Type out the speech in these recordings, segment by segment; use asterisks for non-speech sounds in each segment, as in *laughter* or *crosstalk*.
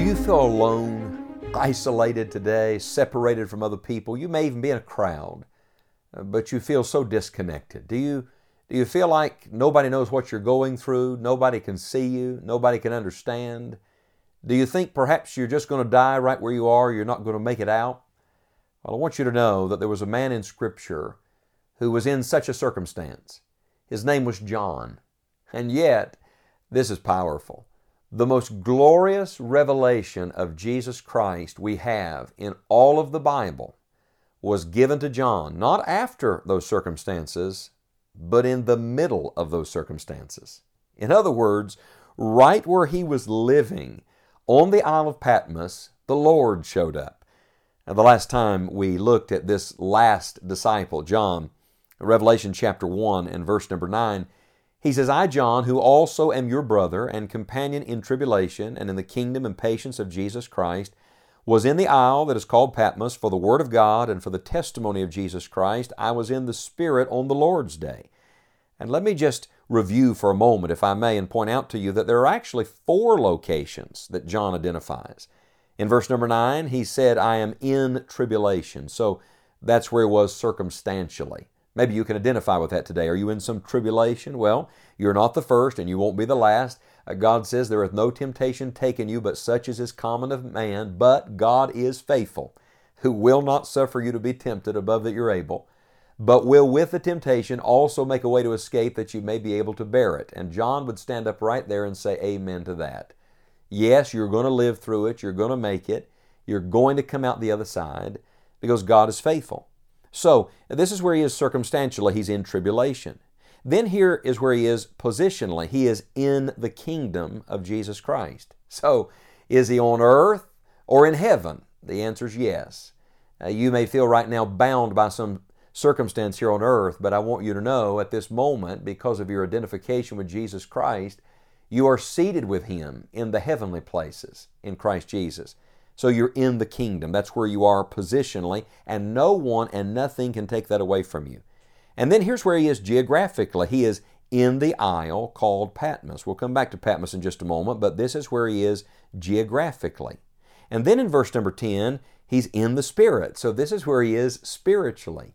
Do you feel alone, isolated today, separated from other people? You may even be in a crowd, uh, but you feel so disconnected. Do you do you feel like nobody knows what you're going through? Nobody can see you, nobody can understand? Do you think perhaps you're just going to die right where you are, you're not going to make it out? Well, I want you to know that there was a man in Scripture who was in such a circumstance. His name was John. And yet, this is powerful. The most glorious revelation of Jesus Christ we have in all of the Bible was given to John, not after those circumstances, but in the middle of those circumstances. In other words, right where he was living on the Isle of Patmos, the Lord showed up. Now, the last time we looked at this last disciple, John, Revelation chapter 1 and verse number 9, he says, I, John, who also am your brother and companion in tribulation and in the kingdom and patience of Jesus Christ, was in the isle that is called Patmos for the word of God and for the testimony of Jesus Christ. I was in the Spirit on the Lord's day. And let me just review for a moment, if I may, and point out to you that there are actually four locations that John identifies. In verse number 9, he said, I am in tribulation. So that's where he was circumstantially. Maybe you can identify with that today. Are you in some tribulation? Well, you're not the first and you won't be the last. Uh, God says, There is no temptation taken you, but such as is common of man. But God is faithful, who will not suffer you to be tempted above that you're able, but will with the temptation also make a way to escape that you may be able to bear it. And John would stand up right there and say, Amen to that. Yes, you're going to live through it, you're going to make it, you're going to come out the other side because God is faithful. So, this is where he is circumstantially, he's in tribulation. Then here is where he is positionally. He is in the kingdom of Jesus Christ. So, is he on earth or in heaven? The answer is yes. Uh, you may feel right now bound by some circumstance here on earth, but I want you to know at this moment, because of your identification with Jesus Christ, you are seated with Him in the heavenly places in Christ Jesus. So you're in the kingdom. That's where you are positionally, and no one and nothing can take that away from you. And then here's where he is geographically. He is in the isle called Patmos. We'll come back to Patmos in just a moment, but this is where he is geographically. And then in verse number 10, he's in the Spirit. So this is where he is spiritually.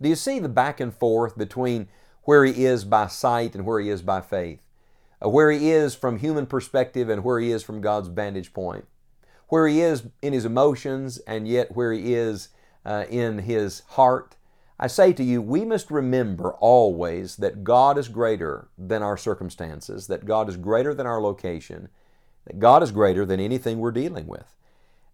Do you see the back and forth between where he is by sight and where he is by faith? Uh, where he is from human perspective and where he is from God's vantage point? Where he is in his emotions and yet where he is uh, in his heart. I say to you, we must remember always that God is greater than our circumstances, that God is greater than our location, that God is greater than anything we're dealing with.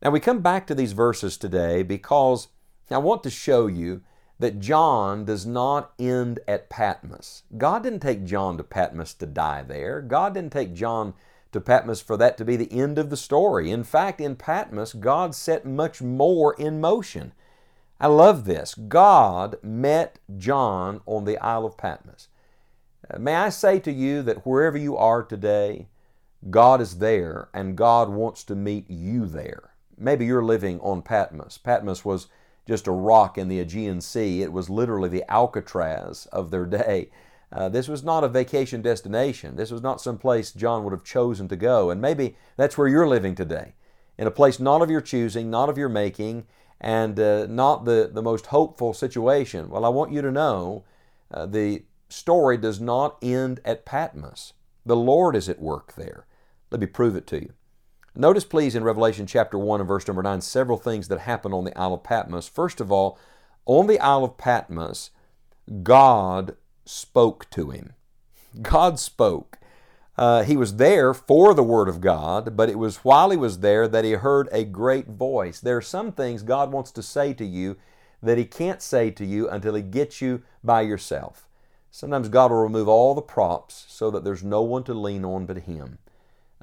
Now, we come back to these verses today because I want to show you that John does not end at Patmos. God didn't take John to Patmos to die there. God didn't take John to Patmos for that to be the end of the story. In fact, in Patmos, God set much more in motion. I love this. God met John on the Isle of Patmos. Uh, may I say to you that wherever you are today, God is there and God wants to meet you there. Maybe you're living on Patmos. Patmos was just a rock in the Aegean Sea. It was literally the Alcatraz of their day. Uh, this was not a vacation destination. This was not some place John would have chosen to go. And maybe that's where you're living today, in a place not of your choosing, not of your making, and uh, not the, the most hopeful situation. Well, I want you to know uh, the story does not end at Patmos. The Lord is at work there. Let me prove it to you. Notice, please, in Revelation chapter 1 and verse number 9, several things that happen on the Isle of Patmos. First of all, on the Isle of Patmos, God spoke to him. God spoke. Uh, he was there for the Word of God, but it was while he was there that he heard a great voice. There are some things God wants to say to you that he can't say to you until he gets you by yourself. Sometimes God will remove all the props so that there's no one to lean on but Him.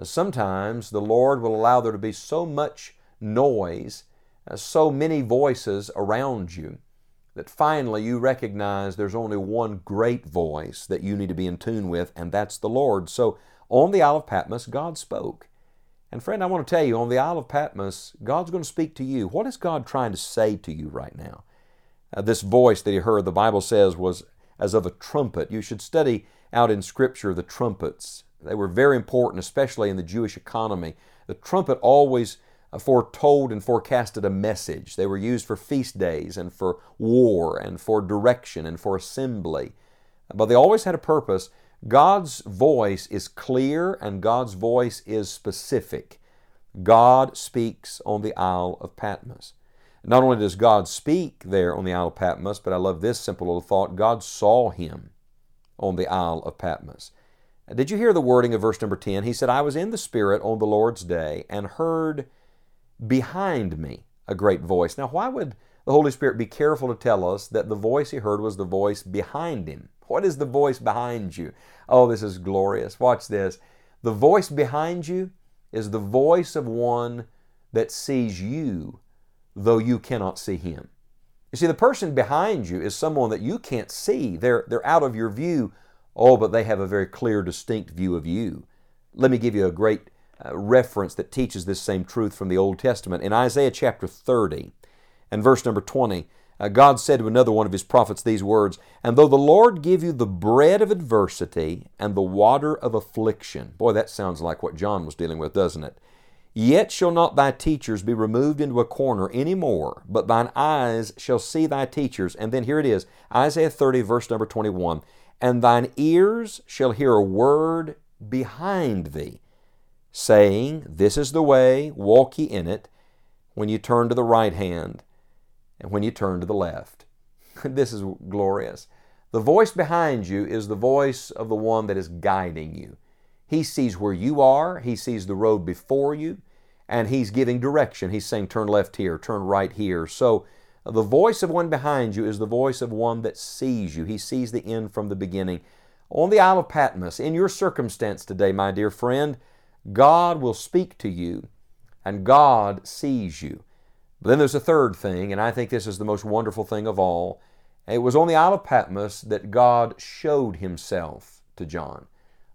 Sometimes the Lord will allow there to be so much noise, uh, so many voices around you, that finally you recognize there's only one great voice that you need to be in tune with, and that's the Lord. So on the Isle of Patmos, God spoke. And friend, I want to tell you, on the Isle of Patmos, God's going to speak to you. What is God trying to say to you right now? Uh, this voice that he heard, the Bible says, was as of a trumpet. You should study out in Scripture the trumpets. They were very important, especially in the Jewish economy. The trumpet always foretold and forecasted a message. They were used for feast days and for war and for direction and for assembly. But they always had a purpose. God's voice is clear and God's voice is specific. God speaks on the Isle of Patmos. Not only does God speak there on the Isle of Patmos, but I love this simple little thought God saw him on the Isle of Patmos. Did you hear the wording of verse number 10? He said, I was in the Spirit on the Lord's day and heard behind me a great voice. Now, why would the Holy Spirit be careful to tell us that the voice he heard was the voice behind him? What is the voice behind you? Oh, this is glorious. Watch this. The voice behind you is the voice of one that sees you, though you cannot see him. You see, the person behind you is someone that you can't see. They're, they're out of your view. Oh, but they have a very clear, distinct view of you. Let me give you a great reference that teaches this same truth from the Old Testament. In Isaiah chapter 30 and verse number 20, uh, God said to another one of his prophets these words And though the Lord give you the bread of adversity and the water of affliction, boy, that sounds like what John was dealing with, doesn't it? Yet shall not thy teachers be removed into a corner any more, but thine eyes shall see thy teachers. And then here it is Isaiah 30, verse number 21 And thine ears shall hear a word behind thee, saying, This is the way, walk ye in it, when you turn to the right hand and when you turn to the left. *laughs* this is glorious. The voice behind you is the voice of the one that is guiding you. He sees where you are, He sees the road before you, and He's giving direction. He's saying, turn left here, turn right here. So, uh, the voice of one behind you is the voice of one that sees you. He sees the end from the beginning. On the Isle of Patmos, in your circumstance today, my dear friend, God will speak to you, and God sees you. But then there's a third thing, and I think this is the most wonderful thing of all. It was on the Isle of Patmos that God showed Himself to John.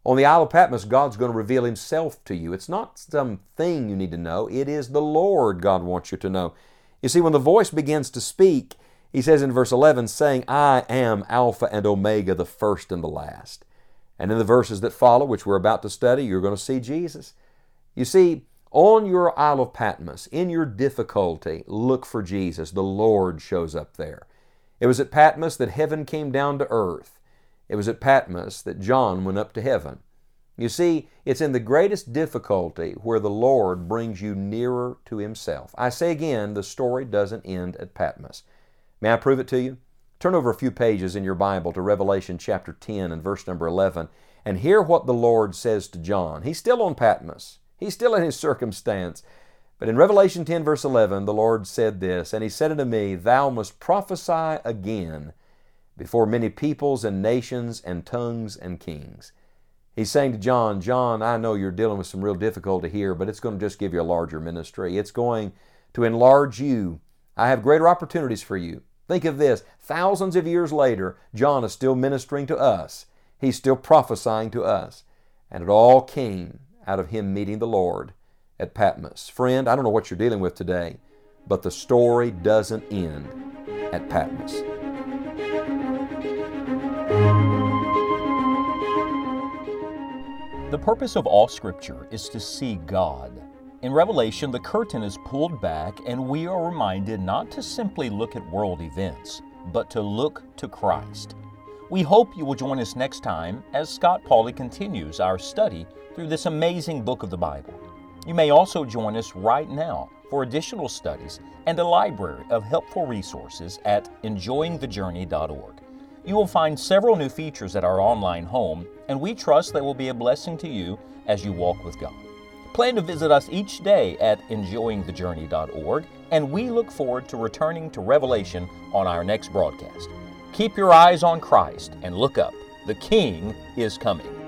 On the Isle of Patmos, God's going to reveal Himself to you. It's not some thing you need to know, it is the Lord God wants you to know. You see, when the voice begins to speak, He says in verse 11, saying, I am Alpha and Omega, the first and the last. And in the verses that follow, which we're about to study, you're going to see Jesus. You see, on your Isle of Patmos, in your difficulty, look for Jesus. The Lord shows up there. It was at Patmos that heaven came down to earth. It was at Patmos that John went up to heaven. You see, it's in the greatest difficulty where the Lord brings you nearer to Himself. I say again, the story doesn't end at Patmos. May I prove it to you? Turn over a few pages in your Bible to Revelation chapter 10 and verse number 11 and hear what the Lord says to John. He's still on Patmos. He's still in his circumstance. But in Revelation 10, verse 11, the Lord said this, And he said unto me, Thou must prophesy again before many peoples and nations and tongues and kings. He's saying to John, John, I know you're dealing with some real difficulty here, but it's going to just give you a larger ministry. It's going to enlarge you. I have greater opportunities for you. Think of this thousands of years later, John is still ministering to us, he's still prophesying to us. And it all came out of him meeting the Lord at Patmos. Friend, I don't know what you're dealing with today, but the story doesn't end at Patmos. The purpose of all Scripture is to see God. In Revelation, the curtain is pulled back, and we are reminded not to simply look at world events, but to look to Christ. We hope you will join us next time as Scott Pauley continues our study through this amazing book of the Bible. You may also join us right now for additional studies and a library of helpful resources at enjoyingthejourney.org. You will find several new features at our online home, and we trust they will be a blessing to you as you walk with God. Plan to visit us each day at enjoyingthejourney.org, and we look forward to returning to Revelation on our next broadcast. Keep your eyes on Christ and look up The King is coming.